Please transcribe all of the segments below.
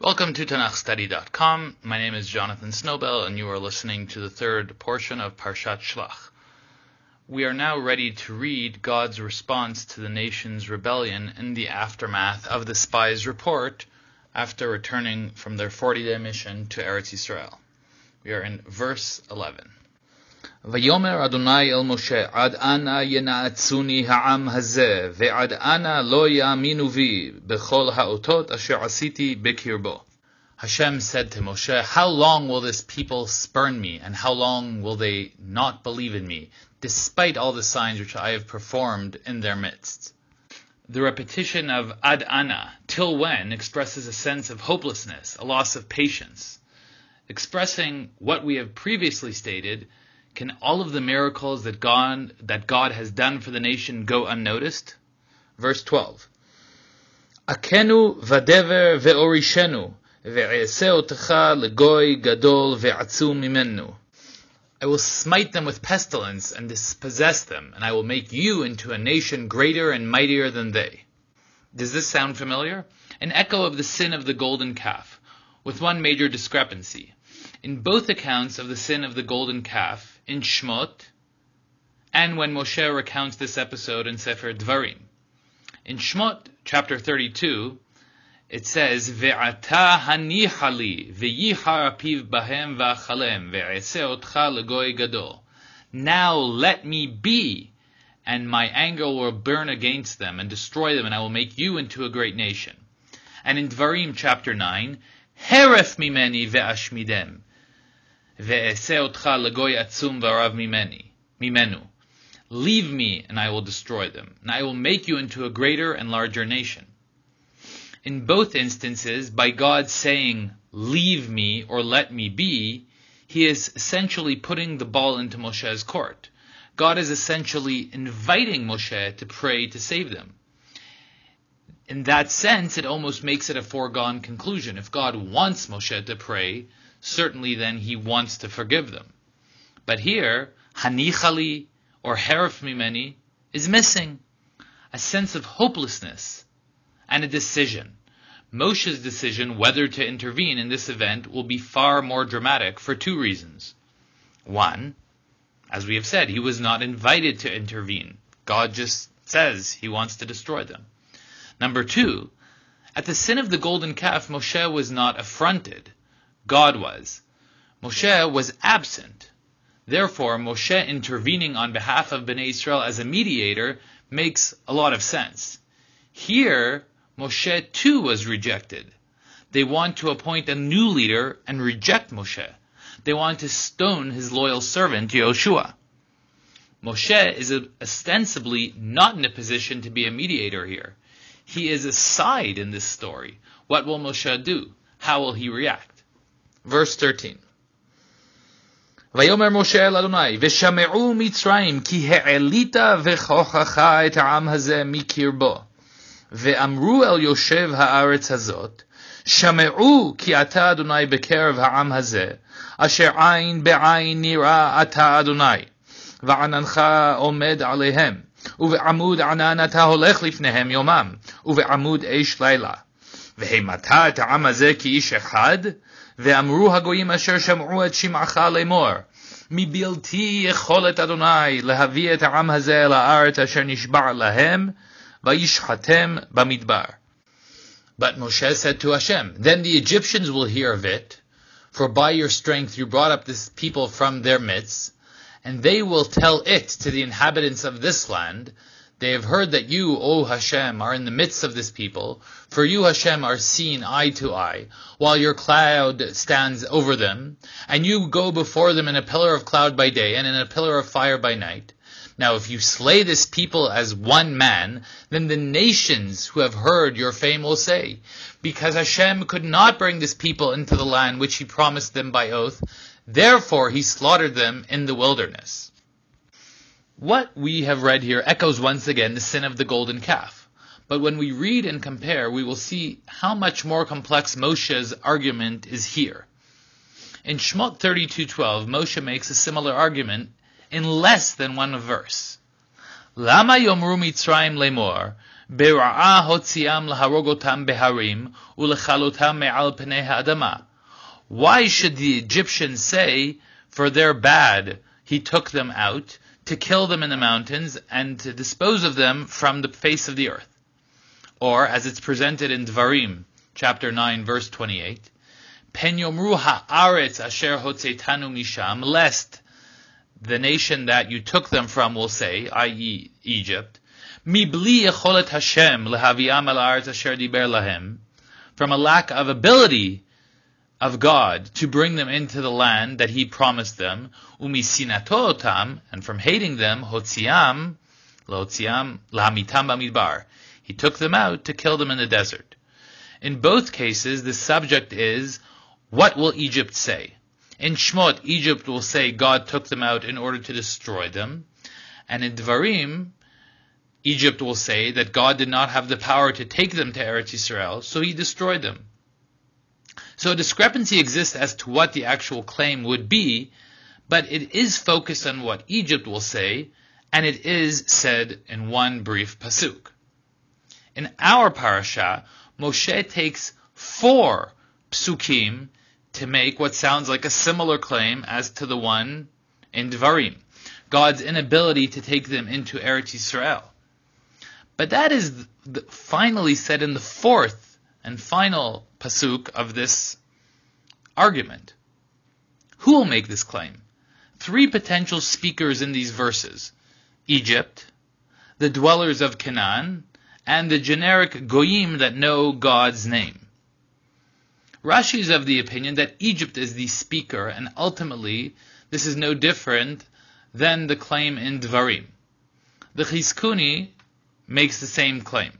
Welcome to TanakhStudy.com. My name is Jonathan Snowbell, and you are listening to the third portion of Parshat Shlach. We are now ready to read God's response to the nation's rebellion in the aftermath of the spies' report after returning from their 40-day mission to Eretz Yisrael. We are in verse 11. ויאמר אדוני אל משה, עד אנה ינעצוני העם הזה, ועד אנה לא יאמינו בי, בכל האותות אשר עשיתי בקרבו. Hashem said to Moshe, How long will this people spurn me, and how long will they not believe in me, despite all the signs which I have performed in their midst? The repetition of ad ana, till when, expresses a sense of hopelessness, a loss of patience. Expressing what we have previously stated, can all of the miracles that God, that God has done for the nation go unnoticed? Verse 12. Akenu vadever ve'orishenu, legoy gadol ve'atzum. I will smite them with pestilence and dispossess them, and I will make you into a nation greater and mightier than they. Does this sound familiar? An echo of the sin of the golden calf, with one major discrepancy. In both accounts of the sin of the golden calf, in Shmot, and when Moshe recounts this episode in Sefer Dvarim. In Shmot, chapter 32, it says, Ve'ata hanichali ve'yichar apiv bahem va'chalem ve'ese otcha legoy gadol. Now let me be, and my anger will burn against them and destroy them, and I will make you into a great nation. And in Dvarim chapter 9, Heref mimeni ve'ashmidem. Ve'ese otcha legoy atzum v'arav mimeni, mimenu. Leave me, and I will destroy them, and I will make you into a greater and larger nation. In both instances, by God saying, leave me or let me be, he is essentially putting the ball into Moshe's court. God is essentially inviting Moshe to pray to save them. In that sense, it almost makes it a foregone conclusion. If God wants Moshe to pray, certainly then he wants to forgive them. But here, hanichali or herif mimeni is missing. A sense of hopelessness and a decision. Moshe's decision whether to intervene in this event will be far more dramatic for two reasons. One, as we have said, he was not invited to intervene. God just says he wants to destroy them. Number two, at the sin of the golden calf, Moshe was not affronted. God was. Moshe was absent. Therefore, Moshe intervening on behalf of Bnei Israel as a mediator makes a lot of sense. Here, Moshe too was rejected. They want to appoint a new leader and reject Moshe. They want to stone his loyal servant Yehoshua. Moshe is ostensibly not in a position to be a mediator here. He is aside in this story. What will Moshe do? How will he react? Verse 13. ויאמר משה אל אדוני, ושמעו מצרים, כי העלית וכוחך את העם הזה מקרבו. ואמרו אל יושב הארץ הזאת, שמעו כי אתה אדוני בקרב העם הזה, אשר עין בעין נראה אתה אדוני, ועננך עומד עליהם, ובעמוד ענן אתה הולך לפניהם יומם, ובעמוד אש לילה. והימת את העם הזה כאיש אחד, ואמרו הגויים אשר שמעו את שמעך לאמור, מבלתי יכולת אדוני להביא את העם הזה אל הארץ אשר נשבע להם, וישחטם במדבר. But Moshe said to Hashem, Then the Egyptians will hear of it, for by your strength you brought up this people from their midst, and they will tell it to the inhabitants of this land, they have heard that you, O Hashem, are in the midst of this people, for you, Hashem, are seen eye to eye, while your cloud stands over them, and you go before them in a pillar of cloud by day and in a pillar of fire by night. Now, if you slay this people as one man, then the nations who have heard your fame will say, Because Hashem could not bring this people into the land which he promised them by oath, therefore he slaughtered them in the wilderness. What we have read here echoes once again the sin of the golden calf. But when we read and compare, we will see how much more complex Moshe's argument is here. In Shmot 32:12, Moshe makes a similar argument in less than one verse. Lama yomru mitzrayim lemor, bera'a hotziam laharogotam beharim, ulechalutam me'al pnei ha'adama. Why should the Egyptians say, for their bad he took them out, to kill them in the mountains and to dispose of them from the face of the earth? Or, as it's presented in Dvarim, chapter 9, verse 28, Pen ha'aretz asher hotzetanu misham, lest the nation that you took them from will say, i.e. Egypt, Mibli yecholet Hashem lehaviam al asher diber lahem, from a lack of ability of God to bring them into the land that He promised them, umisinatotam, and from hating them, hotziam, lotziam, lahamitam bamidbar. He took them out to kill them in the desert. In both cases, the subject is, what will Egypt say? In Shmot, Egypt will say God took them out in order to destroy them. And in Dvarim, Egypt will say that God did not have the power to take them to Eretz Yisrael, so he destroyed them. So a discrepancy exists as to what the actual claim would be, but it is focused on what Egypt will say, and it is said in one brief pasuk. In our parasha, Moshe takes four psukim to make what sounds like a similar claim as to the one in Dvarim, God's inability to take them into Eretz Yisrael. But that is finally said in the fourth and final pasuk of this argument. Who will make this claim? Three potential speakers in these verses Egypt, the dwellers of Canaan, and the generic goyim that know God's name. Rashi is of the opinion that Egypt is the speaker, and ultimately this is no different than the claim in Dvarim. The Chizkuni makes the same claim.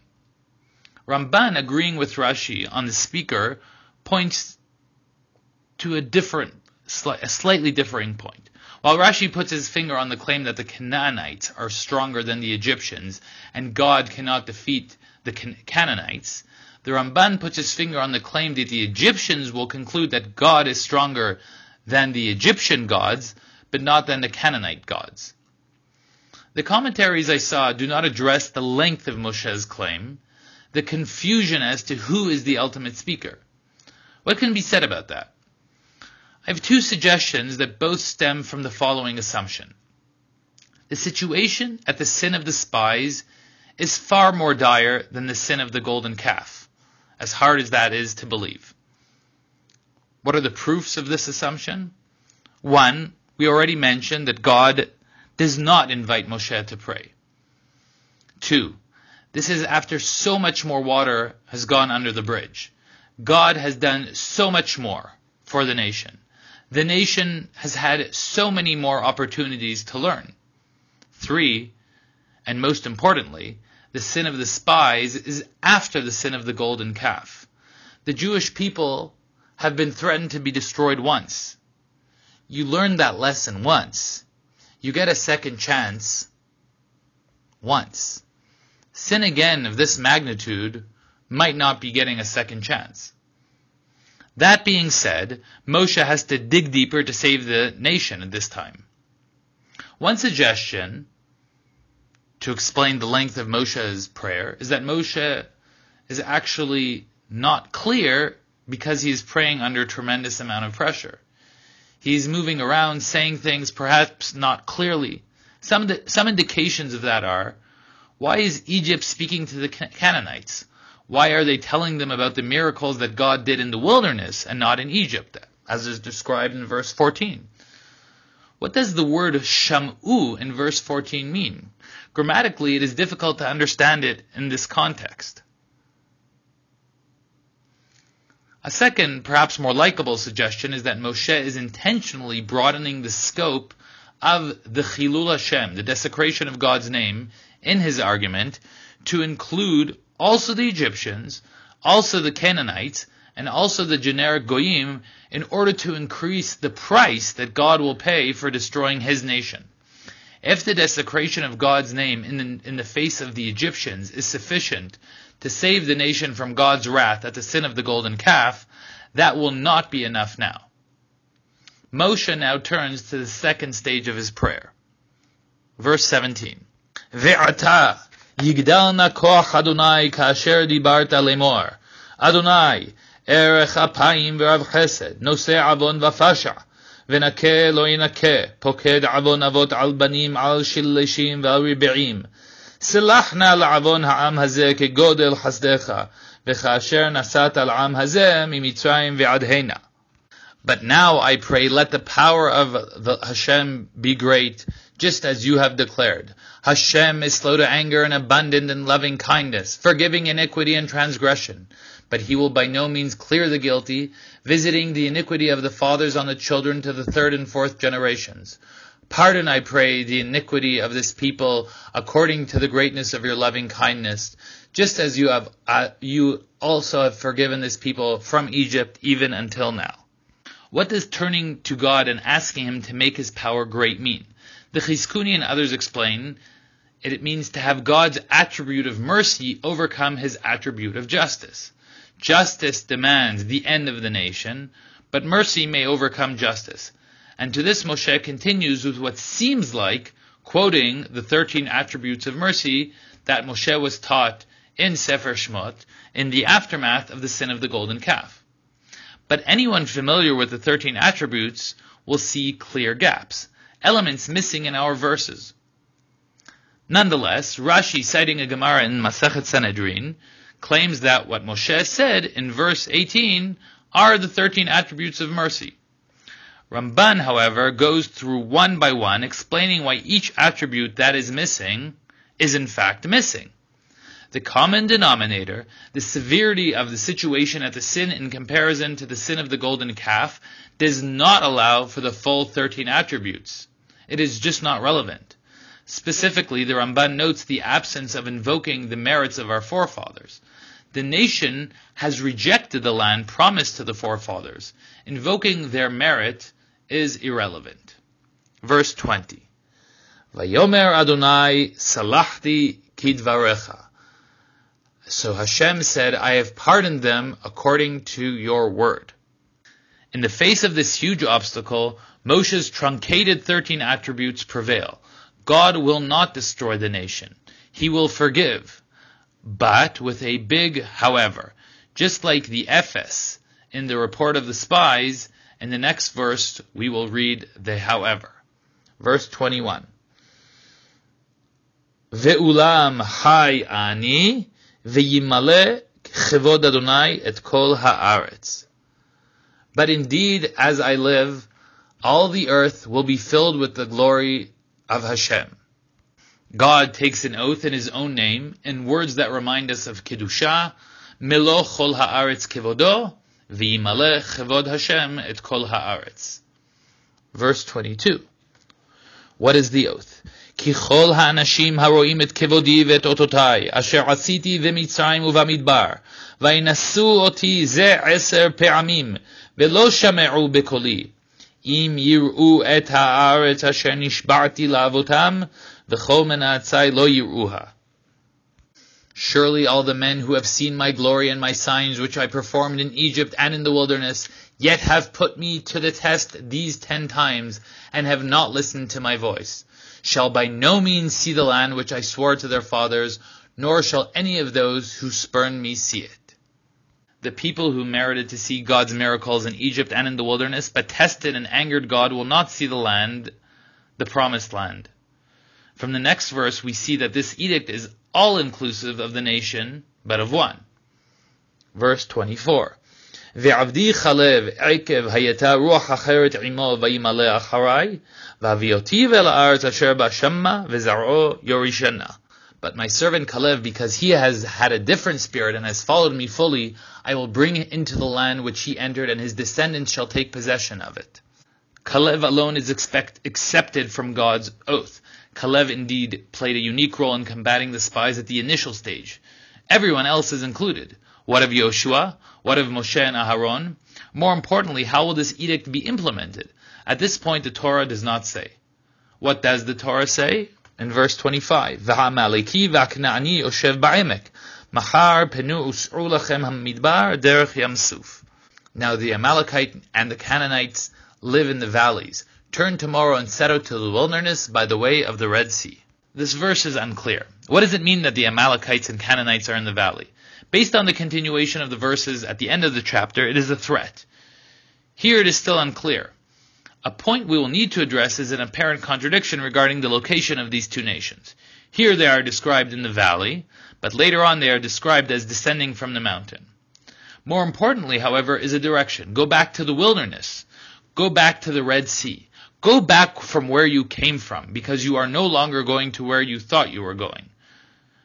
Ramban, agreeing with Rashi on the speaker, points to a different, a slightly differing point. While Rashi puts his finger on the claim that the Canaanites are stronger than the Egyptians and God cannot defeat the Canaanites, the Ramban puts his finger on the claim that the Egyptians will conclude that God is stronger than the Egyptian gods, but not than the Canaanite gods. The commentaries I saw do not address the length of Moshe's claim, the confusion as to who is the ultimate speaker. What can be said about that? I have two suggestions that both stem from the following assumption. The situation at the sin of the spies is far more dire than the sin of the golden calf, as hard as that is to believe. What are the proofs of this assumption? One, we already mentioned that God does not invite Moshe to pray. Two, this is after so much more water has gone under the bridge. God has done so much more for the nation. The nation has had so many more opportunities to learn. Three, and most importantly, the sin of the spies is after the sin of the golden calf. The Jewish people have been threatened to be destroyed once. You learn that lesson once. You get a second chance once. Sin again of this magnitude might not be getting a second chance. That being said, Moshe has to dig deeper to save the nation at this time. One suggestion to explain the length of Moshe's prayer is that Moshe is actually not clear because he is praying under a tremendous amount of pressure. He's moving around, saying things perhaps not clearly. Some, some indications of that are, why is Egypt speaking to the Canaanites? Why are they telling them about the miracles that God did in the wilderness and not in Egypt, as is described in verse 14? What does the word sham'u in verse 14 mean? Grammatically, it is difficult to understand it in this context. A second, perhaps more likable suggestion is that Moshe is intentionally broadening the scope of the Chilul Hashem, the desecration of God's name, in his argument to include also the Egyptians, also the Canaanites, and also the generic Goyim in order to increase the price that God will pay for destroying his nation. If the desecration of God's name in the, in the face of the Egyptians is sufficient to save the nation from God's wrath at the sin of the golden calf, that will not be enough now. Moshe now turns to the second stage of his prayer. Verse 17. Ve'ata יגדל נא כוח אדוני כאשר דיברת לאמור. אדוני, ערך אפיים ורב חסד, נושא עוון ופשע, ונקה לא ינקה, פוקד עוון אבות על בנים, על שלישים ועל רבעים. סלח נא לעוון העם הזה כגודל חסדך, וכאשר נסעת על עם הזה ממצרים ועד הנה. But now I pray, let the power of the Hashem be great, just as you have declared. Hashem is slow to anger and abundant in loving kindness, forgiving iniquity and transgression. But he will by no means clear the guilty, visiting the iniquity of the fathers on the children to the third and fourth generations. Pardon, I pray, the iniquity of this people according to the greatness of your loving kindness, just as you have uh, you also have forgiven this people from Egypt even until now. What does turning to God and asking Him to make His power great mean? The Chizkuni and others explain it means to have God's attribute of mercy overcome His attribute of justice. Justice demands the end of the nation, but mercy may overcome justice. And to this Moshe continues with what seems like quoting the 13 attributes of mercy that Moshe was taught in Sefer Shmot in the aftermath of the sin of the golden calf. But anyone familiar with the 13 attributes will see clear gaps, elements missing in our verses. Nonetheless, Rashi, citing a Gemara in Masachet Sanhedrin, claims that what Moshe said in verse 18 are the 13 attributes of mercy. Ramban, however, goes through one by one, explaining why each attribute that is missing is in fact missing. The common denominator, the severity of the situation at the sin in comparison to the sin of the golden calf, does not allow for the full 13 attributes. It is just not relevant. Specifically, the Ramban notes the absence of invoking the merits of our forefathers. The nation has rejected the land promised to the forefathers. Invoking their merit is irrelevant. Verse 20. Vayomer Adonai salachti kidvarecha. So Hashem said, I have pardoned them according to your word. In the face of this huge obstacle, Moshe's truncated 13 attributes prevail. God will not destroy the nation. He will forgive. But with a big however. Just like the Ephes in the report of the spies, in the next verse we will read the however. Verse 21. Ve'ulam hai ani V'yimale chevod Adonai et kol haaretz. But indeed, as I live, all the earth will be filled with the glory of Hashem. God takes an oath in His own name in words that remind us of Kedusha, Melo chol haaretz kevodo, v'yimale chevod Hashem et kol haaretz. Verse 22. What is the oath? כי כל האנשים הרואים את כבודי ואת אותותיי, אשר עשיתי במצרים ובמדבר, וינשאו אותי זה עשר פעמים, ולא שמעו בקולי. אם יראו את הארץ אשר נשבעתי לאבותם, וכל מנעצי לא יראוה. Surely all the men who have seen my glory and my signs which I performed in Egypt and in the wilderness, yet have put me to the test these ten times, and have not listened to my voice shall by no means see the land which I swore to their fathers, nor shall any of those who spurn me see it. the people who merited to see God's miracles in Egypt and in the wilderness, but tested and angered God, will not see the land, the promised land. From the next verse, we see that this edict is all inclusive of the nation, but of one. Verse 24. ועבדי כלב עקב הייתה רוח אחרת עמו וימלא אחרי, והביאותי ואל הארץ אשר בה שמע וזרעו יורישנה. But my servant Kalev, because he has had a different spirit and has followed me fully, I will bring into the land which he entered, and his descendants shall take possession of it. Kalev alone is expect, accepted from God's oath. Kalev indeed played a unique role in combating the spies at the initial stage. Everyone else is included. What of Yoshua? What of Moshe and Aharon? More importantly, how will this edict be implemented? At this point, the Torah does not say. What does the Torah say? In verse 25, V'ha'maleki v'akna'ani oshev ba'emek, machar penu us'u lachem hamidbar derech yamsuf. Now the Amalekite and the Canaanites live in the valleys. Turn tomorrow and set out to the wilderness by the way of the Red Sea. This verse is unclear. What does it mean that the Amalekites and Canaanites are in the valley? Based on the continuation of the verses at the end of the chapter, it is a threat. Here it is still unclear. A point we will need to address is an apparent contradiction regarding the location of these two nations. Here they are described in the valley, but later on they are described as descending from the mountain. More importantly, however, is a direction. Go back to the wilderness. Go back to the Red Sea. Go back from where you came from, because you are no longer going to where you thought you were going.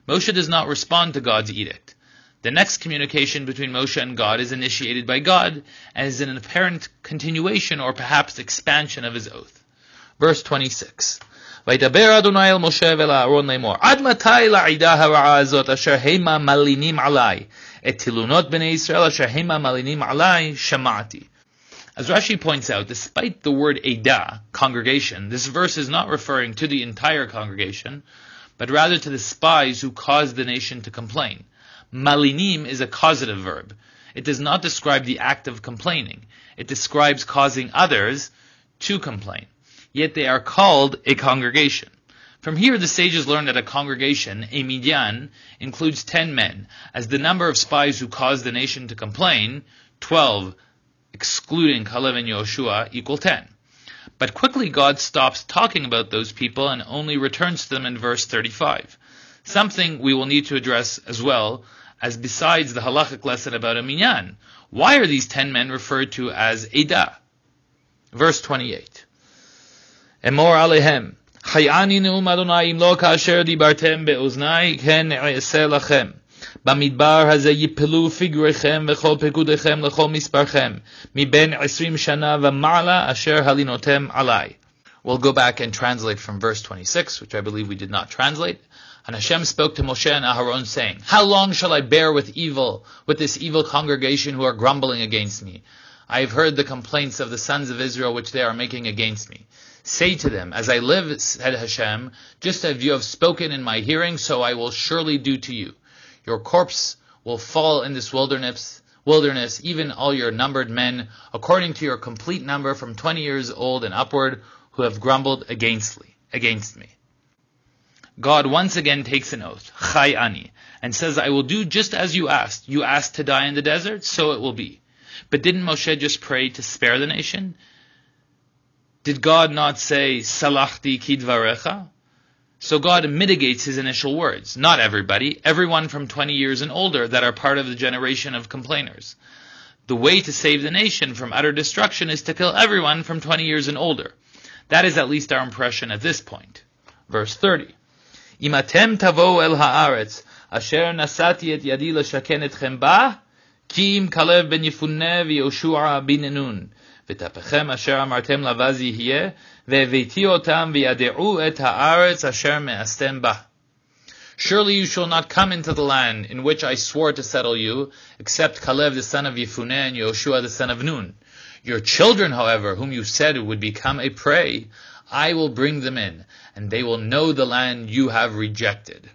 Moshe does not respond to God's edict. The next communication between Moshe and God is initiated by God and is an apparent continuation or perhaps expansion of his oath. Verse 26. וידבר אדוני אל משה ואל אהרון לאמור, עד מתי לעדה הרעה הזאת אשר המה מלינים עלי? את תלונות בני ישראל אשר המה מלינים עלי, שמעתי. As Rashi points out, despite the word Edah, congregation, this verse is not referring to the entire congregation, but rather to the spies who caused the nation to complain. Malinim is a causative verb. It does not describe the act of complaining. It describes causing others to complain. Yet they are called a congregation. From here, the sages learn that a congregation, a minyan, includes ten men, as the number of spies who caused the nation to complain, twelve, excluding Kalev and Yoshua, equal 10. But quickly God stops talking about those people and only returns to them in verse 35 Something we will need to address as well, as besides the halachic lesson about a minyan. Why are these ten men referred to as Edah? Verse 28. Emor alehem, Hayani neum Adonai im lo kasher dibartem be'oznai ken e'eseh lachem. במדבר הזה יפלו פגריכם וכל פקודיכם לכל מספרכם, מבין עשרים שנה ומעלה אשר הלינותם עלי. We'll go back and translate from verse 26, which I believe we did not translate. And Hashem spoke to Moshe and Aharon saying, How long shall I bear with evil, with this evil congregation who are grumbling against me? I have heard the complaints of the sons of Israel which they are making against me. Say to them, As I live, said Hashem, just as you have spoken in my hearing, so I will surely do to you. Your corpse will fall in this wilderness, wilderness, even all your numbered men, according to your complete number from twenty years old and upward, who have grumbled against, against me. God once again takes an oath, Chai Ani, and says, I will do just as you asked. You asked to die in the desert, so it will be. But didn't Moshe just pray to spare the nation? Did God not say, Salachti kidvarecha? So God mitigates his initial words. Not everybody, everyone from 20 years and older that are part of the generation of complainers. The way to save the nation from utter destruction is to kill everyone from 20 years and older. That is at least our impression at this point. Verse 30. אם אתם תבואו אל הארץ, אשר נשאתי את ידי לשכן אתכם בה, כי אם כלב בן יפונה ויהושע בן נון, ותפכם אשר אמרתם לבז יהיה, והבאתי אותם וידעו את הארץ אשר מאסתם בה. Surely you shall not come into the land in which I swore to settle you, except Caleb the son of Yefuneh and Yoshua the son of Nun. Your children, however, whom you said would become a prey, I will bring them in, and they will know the land you have rejected.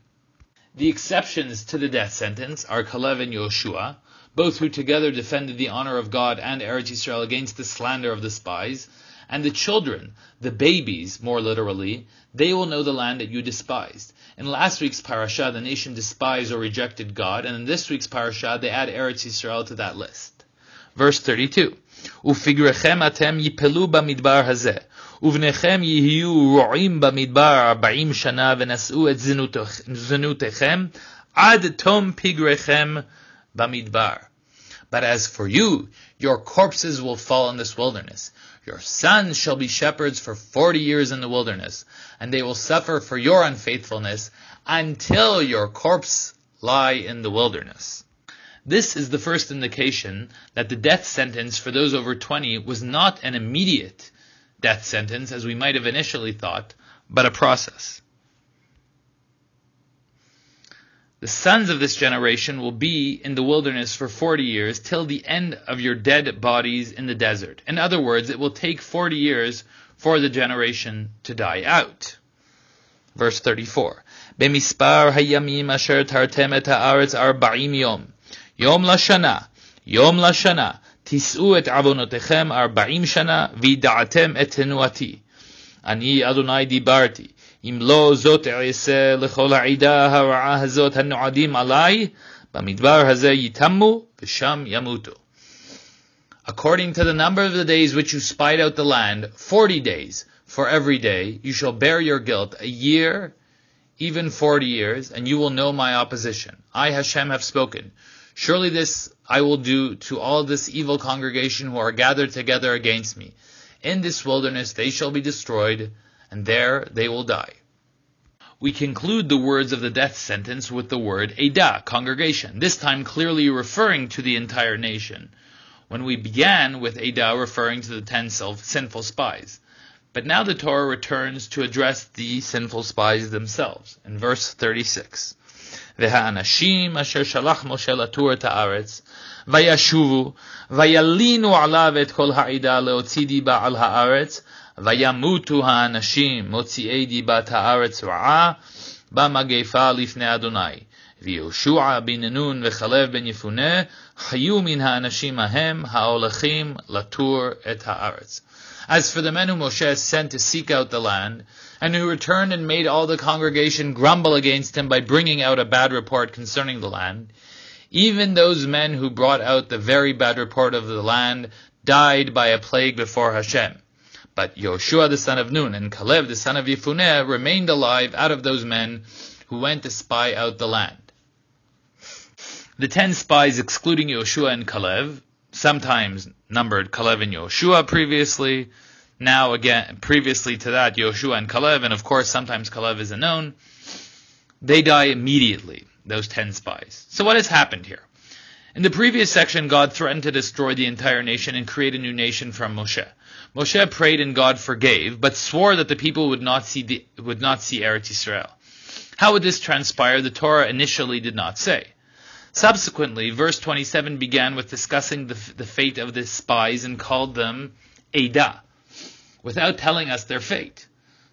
The exceptions to the death sentence are Kalev and Yoshua, both who together defended the honor of God and Eretz Yisrael against the slander of the spies, and the children, the babies, more literally, they will know the land that you despised. In last week's parasha, the nation despised or rejected God, and in this week's parasha, they add Eretz Yisrael to that list. Verse 32. Ufigrechem atem yipelu bamidbar hazeh. ובניכם יהיו רועים במדבר ארבעים שנה ונשאו את זנותיכם עד תום פגריכם במדבר. But as for you, your corpses will fall in this wilderness. Your sons shall be shepherds for forty years in the wilderness, and they will suffer for your unfaithfulness until your corpse lie in the wilderness. This is the first indication that the death sentence for those over 20 was not an immediate death sentence as we might have initially thought, but a process. The sons of this generation will be in the wilderness for 40 years till the end of your dead bodies in the desert. In other words, it will take 40 years for the generation to die out. Verse 34. Hayamim asher yom. Yom. תישאו את עוונותיכם ארבעים שנה, וידעתם את תנועתי. אני אדוני דיברתי, אם לא זאת אעשה לכל העדה הרעה הזאת הנועדים עליי, במדבר הזה יתמו ושם ימותו. According to the number of the days which you spied out the land, forty days for every day, you shall bear your guilt, a year, even forty years, and you will know my opposition. I, Hashem, have spoken. Surely this I will do to all this evil congregation who are gathered together against me. In this wilderness they shall be destroyed, and there they will die. We conclude the words of the death sentence with the word Eda, congregation, this time clearly referring to the entire nation when we began with Ada referring to the ten sinful spies. But now the Torah returns to address the sinful spies themselves. In verse 36, והאנשים אשר שלח משה לתור את הארץ, וישובו, וילינו עליו את כל העדה להוציא דיבה על הארץ, וימותו האנשים מוציאי דיבת הארץ רעה, במגפה לפני אדוני. ויהושע בן נון וכלב בן יפונה, חיו מן האנשים ההם ההולכים לתור את הארץ. As for the men whom Moshe sent to seek out the land, and who returned and made all the congregation grumble against him by bringing out a bad report concerning the land, even those men who brought out the very bad report of the land died by a plague before Hashem. But Yoshua the son of Nun and Caleb the son of Yefuneh remained alive out of those men who went to spy out the land. The ten spies excluding Yoshua and Kalev, sometimes numbered Kalev and Yoshua previously, now again, previously to that, Yoshua and Kalev, and of course sometimes Kalev is unknown, they die immediately, those ten spies. So what has happened here? In the previous section, God threatened to destroy the entire nation and create a new nation from Moshe. Moshe prayed and God forgave, but swore that the people would not see the, would not see Eretz Yisrael. How would this transpire? The Torah initially did not say. Subsequently, verse 27 began with discussing the, the fate of the spies and called them Ada, without telling us their fate.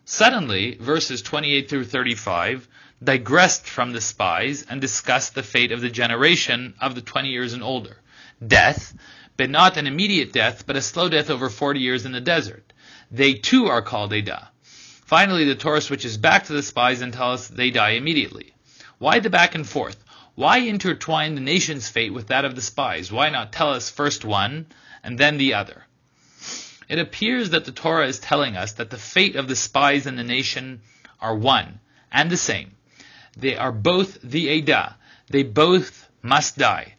Suddenly, verses 28 through 35 digressed from the spies and discussed the fate of the generation of the 20 years and older. Death, but not an immediate death, but a slow death over 40 years in the desert. They too are called Ada. Finally, the Torah switches back to the spies and tells us they die immediately. Why the back and forth? Why intertwine the nation's fate with that of the spies? Why not tell us first one and then the other? It appears that the Torah is telling us that the fate of the spies and the nation are one and the same. They are both the Ada. They both must die.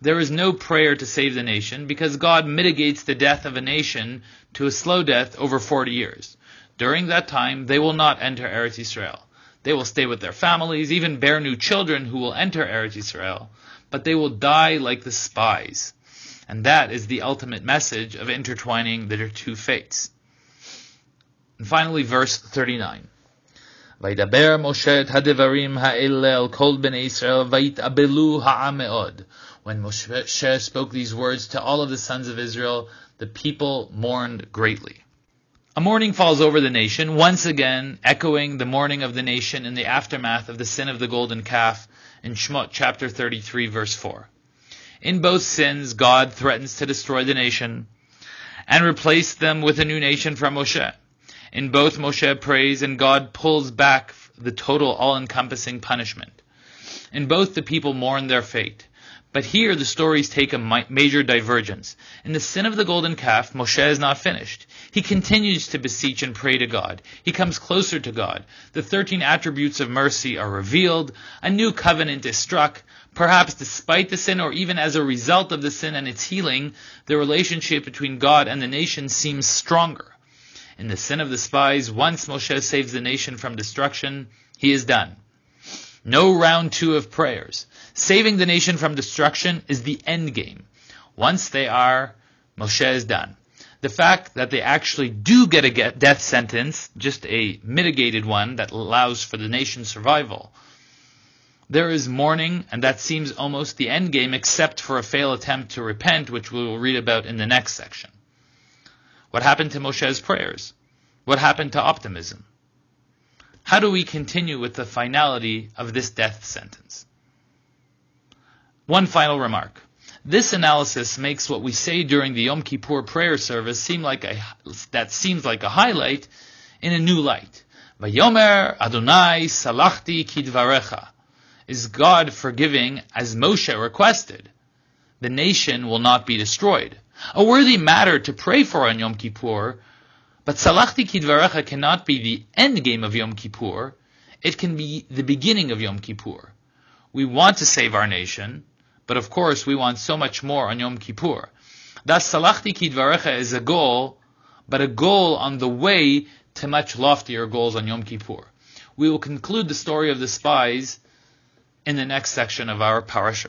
There is no prayer to save the nation because God mitigates the death of a nation to a slow death over 40 years. During that time, they will not enter Eretz Israel. They will stay with their families, even bear new children who will enter Eretz Israel, but they will die like the spies. And that is the ultimate message of intertwining their two fates. And finally, verse 39. וידבר משה את הדברים האלה אל כל בני ישראל, ויתאבלו העם מאוד. When Moshe spoke these words to all of the sons of Israel, the people mourned greatly. A mourning falls over the nation, once again echoing the mourning of the nation in the aftermath of the sin of the golden calf in Shemot chapter 33 verse 4. In both sins, God threatens to destroy the nation and replace them with a new nation from Moshe. In both, Moshe prays and God pulls back the total all-encompassing punishment. In both, the people mourn their fate. But here the stories take a major divergence. In the sin of the golden calf, Moshe is not finished. He continues to beseech and pray to God. He comes closer to God. The thirteen attributes of mercy are revealed. A new covenant is struck. Perhaps despite the sin or even as a result of the sin and its healing, the relationship between God and the nation seems stronger. In the sin of the spies, once Moshe saves the nation from destruction, he is done. No round two of prayers. Saving the nation from destruction is the end game. Once they are, Moshe is done. The fact that they actually do get a death sentence, just a mitigated one that allows for the nation's survival, there is mourning, and that seems almost the end game, except for a failed attempt to repent, which we will read about in the next section. What happened to Moshe's prayers? What happened to optimism? How do we continue with the finality of this death sentence? One final remark. This analysis makes what we say during the Yom Kippur prayer service seem like a, that seems like a highlight in a new light. Vayomer Adonai salachti kidvarecha. Is God forgiving as Moshe requested? The nation will not be destroyed. A worthy matter to pray for on Yom Kippur, but salachti kidvarecha cannot be the end game of Yom Kippur. It can be the beginning of Yom Kippur. We want to save our nation, but of course we want so much more on Yom Kippur. Thus, salachti kidvarecha is a goal, but a goal on the way to much loftier goals on Yom Kippur. We will conclude the story of the spies in the next section of our parasha.